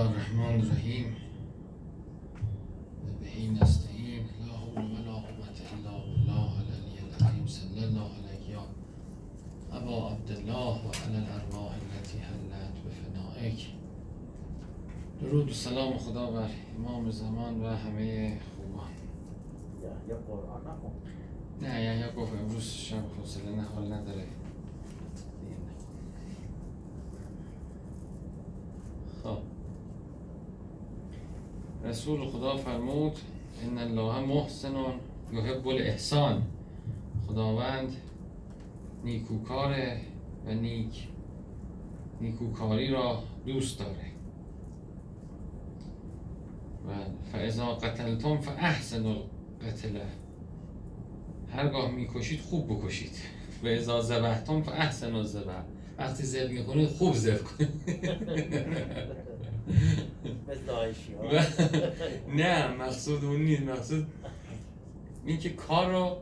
الله الرحمن الرحیم. بهی نستعین. لا حول ولا قوة الا بالله العلی العظیم. صلی الله علیه یا ابا عبدالله و علی الارواح التي حلت بفنائک. درود و سلام خدا بر امام زمان و همه خوبان. نه یا گفت امروز شب حوصله نه حال نداره خب رسول خدا فرمود ان الله محسن یحب الاحسان. خداوند نیکوکاره و نیک نیکوکاری را دوست داره. و فاذا قتلتم فاحسنوا القتله هرگاه می‌کشید خوب بکشید. و اذا ذبحتم فاحسنوا الذبح. وقتی ذبح می‌کنید خوب ذبح کنید. نه مقصود اون نیست. مقصود این که کار رو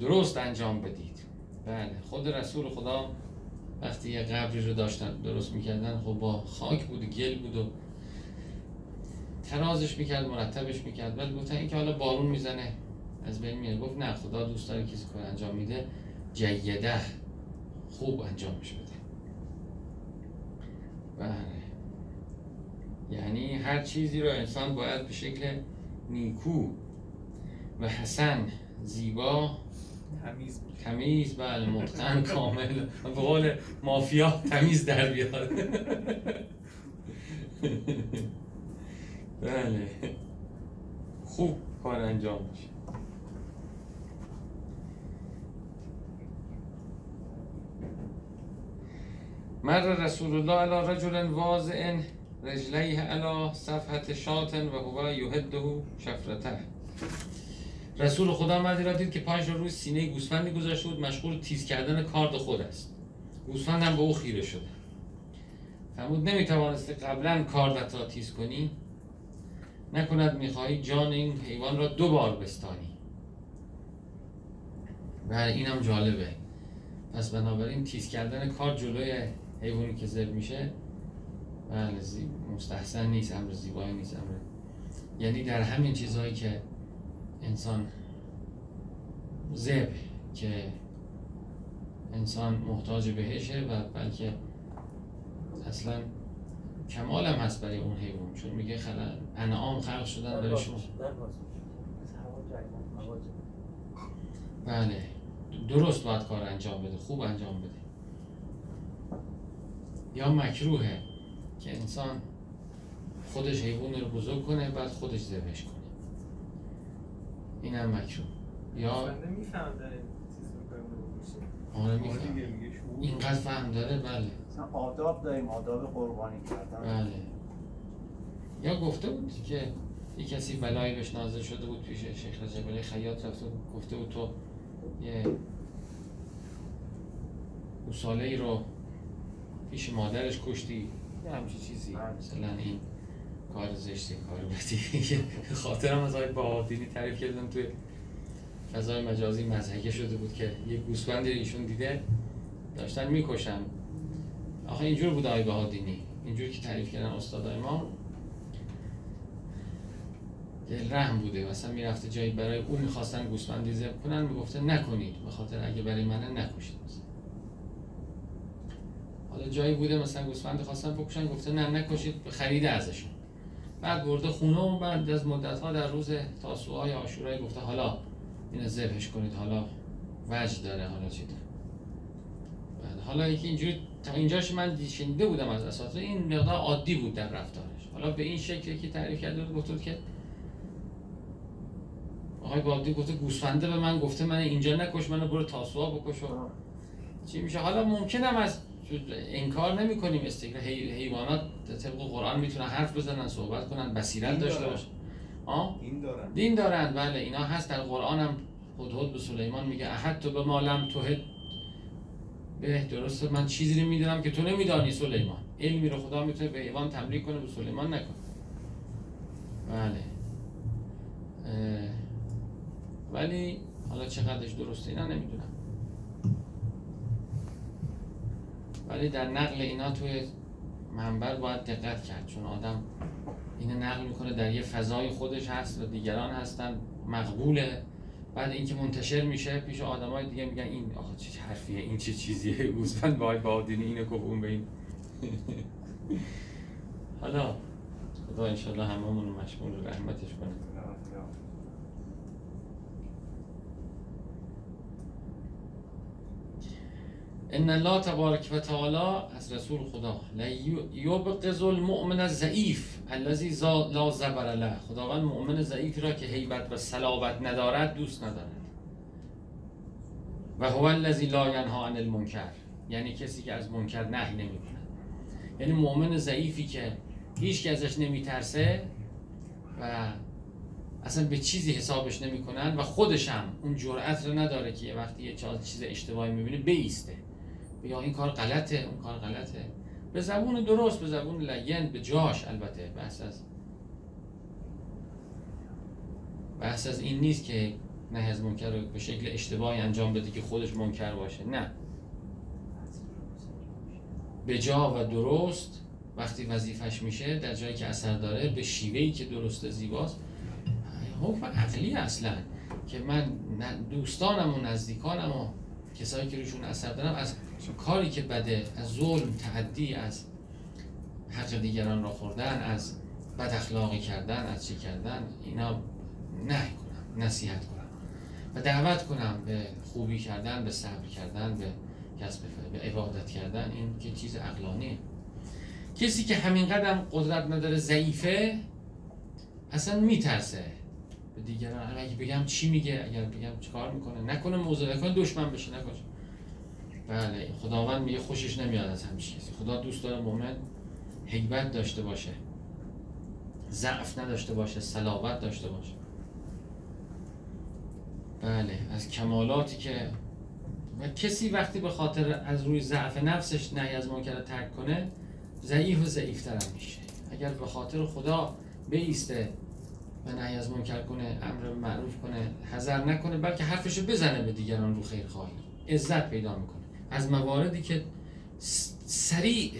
درست انجام بدید. بله خود رسول خدا وقتی یه قبری رو داشتن درست می‌کردن خب با خاک بود و گل بود و ترازش می‌کرد مرتبش می‌کرد. ولی گفتن این که حالا بارون می‌زنه از بین میره. گفت نه خدا دوست داره کسی کار انجام میده. جیده خوب انجامش بده. بله. یعنی هر چیزی رو انسان باید به شکل نیکو و حسن زیبا تمیز تمیز بله متقن کامل به قول مافیا تمیز در بیاد. بله. خوب کار انجام میشه. مر رسول الله علی رجل واضع رجلیه علی صفحت شاتن و هو یهده شفرته. رسول خدا مردی را دید که پایش را روی سینه گوسفندی گذاشته بود مشغول تیز کردن کارد خود است. گوسفند هم به او خیره شده. فرمود نمی‌توانستی قبلا کاردت را تیز کنی؟ نکند می‌خواهی جان این حیوان را دو بار بستانی. بله اینم جالبه. پس بنابراین تیز کردن کار جلوی حیوانی که ذبح میشه بله زی... مستحسن نیست امر زیبایی نیست امر یعنی در همین چیزهایی که انسان ذبح که انسان محتاج بهشه و بلکه اصلا کمال هم هست برای اون حیوان. چون میگه خلق انعام خلق شدن برای شما. بله. درست باید کار انجام بده خوب انجام بده. یا مکروهه که انسان خودش حیوان رو بزرگ کنه بعد خودش ذبحش کنه. این هم مکروه. یا میفهم داره آره آره میفهم اینقدر فهم داره بله. مثلا آداب داریم آداب قربانی کردن. بله. یا گفته بود که یه کسی بلایی بهش نازل شده بود پیش شیخ رجب علی خیاط رفته بود. گفته بود تو یه گوساله ای رو پیش مادرش کشتی. یه همچین چیزی. مثلا این کار زشتی کار بدی. خاطرم از آقای بهادینی تعریف کردم توی فضای مجازی مزهکه شده بود که یه گوسفندی ایشون دیده داشتن می‌کشن. آخه اینجور بود آقای بهادینی اینجور که تعریف کردن استادای ما دل رحم بوده. مثلا می‌رفته جایی برای او می‌خواستن گوسفندی ذبح کنن می‌گفته نکنید. به خاطر اگه برای منه نکشید. مثلا حالا جایی بوده مثلا گوسفند خواستن بکشن گفته نه نکشید به خریده ازشون. بعد برده خونه و بعد از مدت ها در روز تاسوعا یا عاشورایی گفته حالا اینو ذبحش کنید حالا وجه داره حالا چی؟ داره بعد حالا یکی اینجوری تا اینجاش من شنیده بودم از اساتید این مقدار عادی بود در رفتارش. حالا به این شکلی که تعریف کرده بود بود که آقای بابدی گفته گوسفنده به من گفته من اینجا نکش منو برو تاسوعا بکش و چی میشه؟ حالا ممکنم از انکار نمی کنیم استقرار حی... حیوانات طبق قرآن می‌تونن حرف بزنن صحبت کنن بصیرت دین داشته. باشن؟ این دارن. دین دارن. بله اینا هست. در قرآن هم هدهد به سلیمان میگه احد تو به مالم توهد به درسته. من چیزی رو می‌دونم که تو نمیدانی سلیمان. علمی رو خدا می‌تونه به حیوان تملیک کنه به سلیمان نکنه بله. ولی حالا چقدرش درسته اینا نمی‌دونم. ولی در نقل اینا توی منبر باید دقت کرد چون آدم اینو نقل می‌کنه در یه فضای خودش هست و دیگران هستن مقبوله. بعد اینکه منتشر میشه پیش آدمای دیگه میگن این آخه چه حرفیه این چه چیزیه؟ گوسفند وای بادینی اینو گفت اون به این. حالا خدا انشالله هممون مشمول رحمتش کنه. ان الله تبارک و تعالی از رسول خدا لا یبغض المؤمن الضعیف الذي زا- لا زبر له. خداوند مؤمن ضعیفی را که هیبت و صلابت ندارد دوست ندارد. و هو الذی لا ینها عن المنکر. یعنی کسی که از منکر نهی نمی‌کنه یعنی مؤمن ضعیفی که هیچ ازش نمیترسه و اصلا به چیزی حسابش نمی‌کنن و خودش هم اون جرأت رو نداره که وقتی یه چیز اشتباهی می‌بینه بیسته. یا این کار غلطه اون کار غلطه. به زبون درست به زبون لین به جاش البته بحث از بحث از این نیست که نه از منکر به شکل اشتباهی انجام بده که خودش منکر باشه. نه. به جا و درست وقتی وظیفش میشه در جایی که اثر داره به شیوهی که درست زیباست. حکم عقلی اصلا. که من دوستانم و نزدیکانم و کسایی که روشون اثر دارم از کاری که بده از ظلم تعدی از حق دیگران را خوردن از بد اخلاقی کردن از چی کردن اینا نهی کنم نصیحت کنم. و دعوت کنم به خوبی کردن به صبر کردن به کسب به عبادت کردن. این که چیز عقلانیه. کسی که همین قدم قدرت نداره ضعیفه اصلا میترسه. به دیگران. اگه بگم چی میگه اگر بگم چیکار می‌کنه؟ نکنه موضوع نکنه دشمن بشه نکنه بله خداوند میگه خوشش نمیاد از همین چیزی. خدا دوست داره مؤمن حکمت داشته باشه ضعف نداشته باشه صلابت داشته باشه. بله از کمالاتی که و کسی وقتی به خاطر از روی ضعف نفسش نهی از منکر ترک کنه ضعیف و ضعیفتر میشه. اگر به خاطر خدا بیسته و نهی از منکر کنه امر معروف کنه حذر نکنه بلکه حرفشو بزنه به دیگران رو خیر خواهی. عزت پیدا می‌کنه. از مواردی که سریع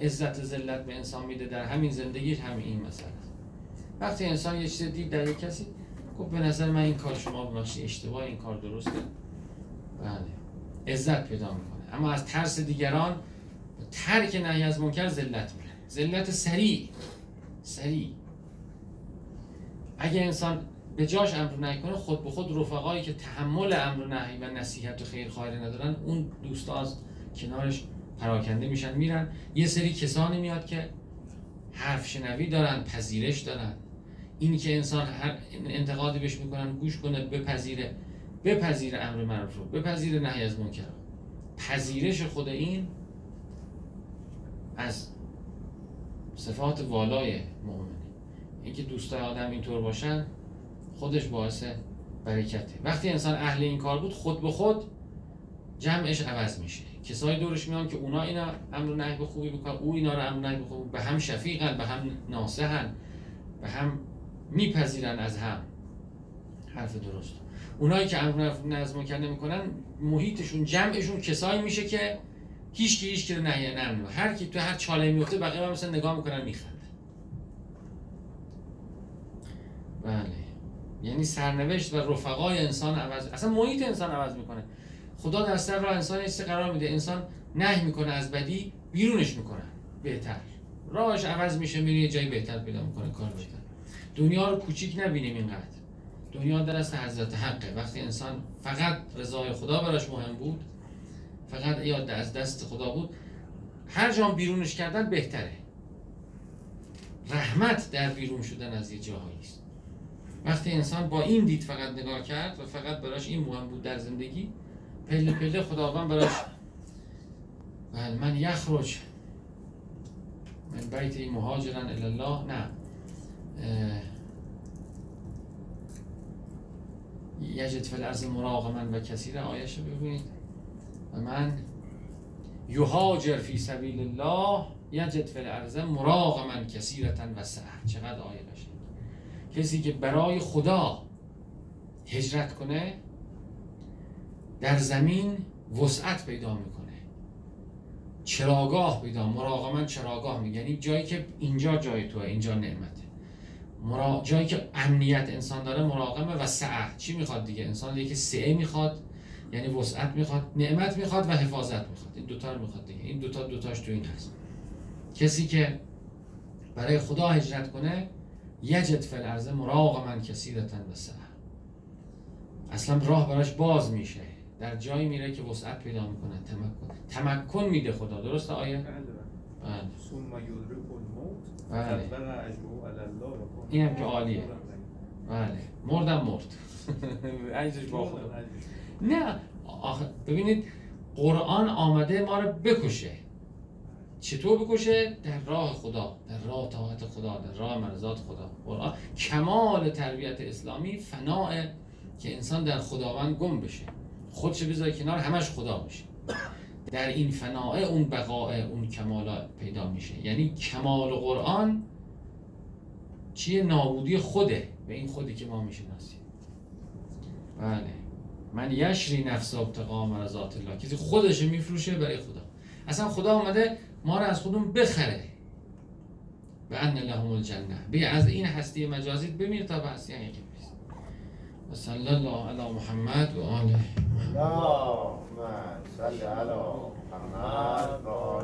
عزت و ذلت به انسان میده در همین زندگی همین این مسئله وقتی انسان یه چیز دید در یک کسی گفت به نظر من این کار شما ببخشید اشتباه این کار درسته. بله. عزت پیدا می‌کنه. اما از ترس دیگران ترک نهی از منکر ذلت میره. ذلت سریع. سریع. اگه انسان به جاش امر نهی کنه خود به خود رفقایی که تحمل امر نهی و نصیحت و خیرخواهی ندارن اون دوستا از کنارش پراکنده میشن میرن. یه سری کسانی میاد که حرف شنوی دارن پذیرش دارن. اینی که انسان هر انتقادی بهش می‌کنن گوش کنه بپذیره. بپذیره امر معروف رو. بپذیره نهی از منکر. پذیرش خود این از صفات والای مؤمنه اینکه دوستای آدم اینطور باشن خودش باعث برکته. وقتی انسان اهل این کار بود خود به خود جمعش عوض میشه. کسایی دورش میان که اونا اینا امر نهی به خوبی می‌کنن او اینا رو امر نهی به خوبی به هم شفیقن به هم ناصحن به هم میپذیرن از هم. حرف درست. اونایی که امر از منکر نمی‌کنن محیطشون جمعشون کسایی میشه که هیچ کی هیچ کی نهی نمی‌کنه هر کی تو هر چاله میفته بقیه هم مثلا نگاه می‌کنن میخندن. بله. یعنی سرنوشت و رفقای انسان عوض اصلا محیط انسان عوض می‌کنه. خدا در سر راه انسان ایسته قرار میده. انسان نهی می‌کنه از بدی بیرونش می‌کنه. بهتر. راهش عوض میشه میره یه جایی بهتر پیدا می‌کنه کار بهتر. دنیا رو کوچیک نبینیم اینقدر. دنیا در دست حضرت حقه. وقتی انسان فقط رضای خدا براش مهم بود فقط یاد از دست خدا بود هر جام بیرونش کردن بهتره. رحمت در بیرون شدن از یه جاهایی است. وقتی انسان با این دید فقط نگاه کرد و فقط براش این مهم بود در زندگی پله پله خداوند براش بله من یخرج من بیت مهاجرا الی الله نه یجد فی الارض مراغما و کثیر آیش ببینید. و من یهاجر فی سبیل الله یجد فی الارض مراغما کثیرتا و سعه. چقدر آیه کسی که برای خدا هجرت کنه در زمین وسعت پیدا می‌کنه. چراگاه پیدا مراقما چراگاه میگه. یعنی جایی که اینجا جای توه اینجا نعمته. مرا... جایی که امنیت انسان داره مراقمه و سعه. چی می‌خواد دیگه؟ انسان دیگه که سعه می‌خواد یعنی وسعت می‌خواد نعمت می‌خواد و حفاظت می‌خواد. این دوتا رو می‌خواد دیگه. این دوتا دوتاش تو این هست. کسی که برای خدا هجرت کنه یجد فی الارض مراقما کثیرتا و سعه اصلا راه براش باز میشه. در جایی میره که وسعت پیدا می‌کنه تمکن تمکن میده خدا. درسته آیه؟ بله. بله. بله. کان اینم که عالیه. بله. مردم مرد. عجزش با. خدا. نه. آخه ببینید قرآن آمده ما رو بکشه. چطور بکشه؟ در راه خدا در راه طاعت خدا در راه مرزات خدا. قرآن کمال تربیت اسلامی فناع که انسان در خداوند گم بشه. خودش بذاره کنار همش خدا بشه در این فناع اون بقاء اون کمال پیدا میشه. یعنی کمال قرآن چیه نابودی خوده. به این خودی که ما می‌شناسیم. بله. من یشری نفس ابتقا مرضات الله. کسی خودش میفروشه برای خدا. اصلا خدا آمده ما رو از خودمون بخره. به ان لهم الجنه بیا از این هستی مجازی بمیر تا به هستی حقیقی برسی و صلی الله علی محمد و آله اللهم صل على محمد و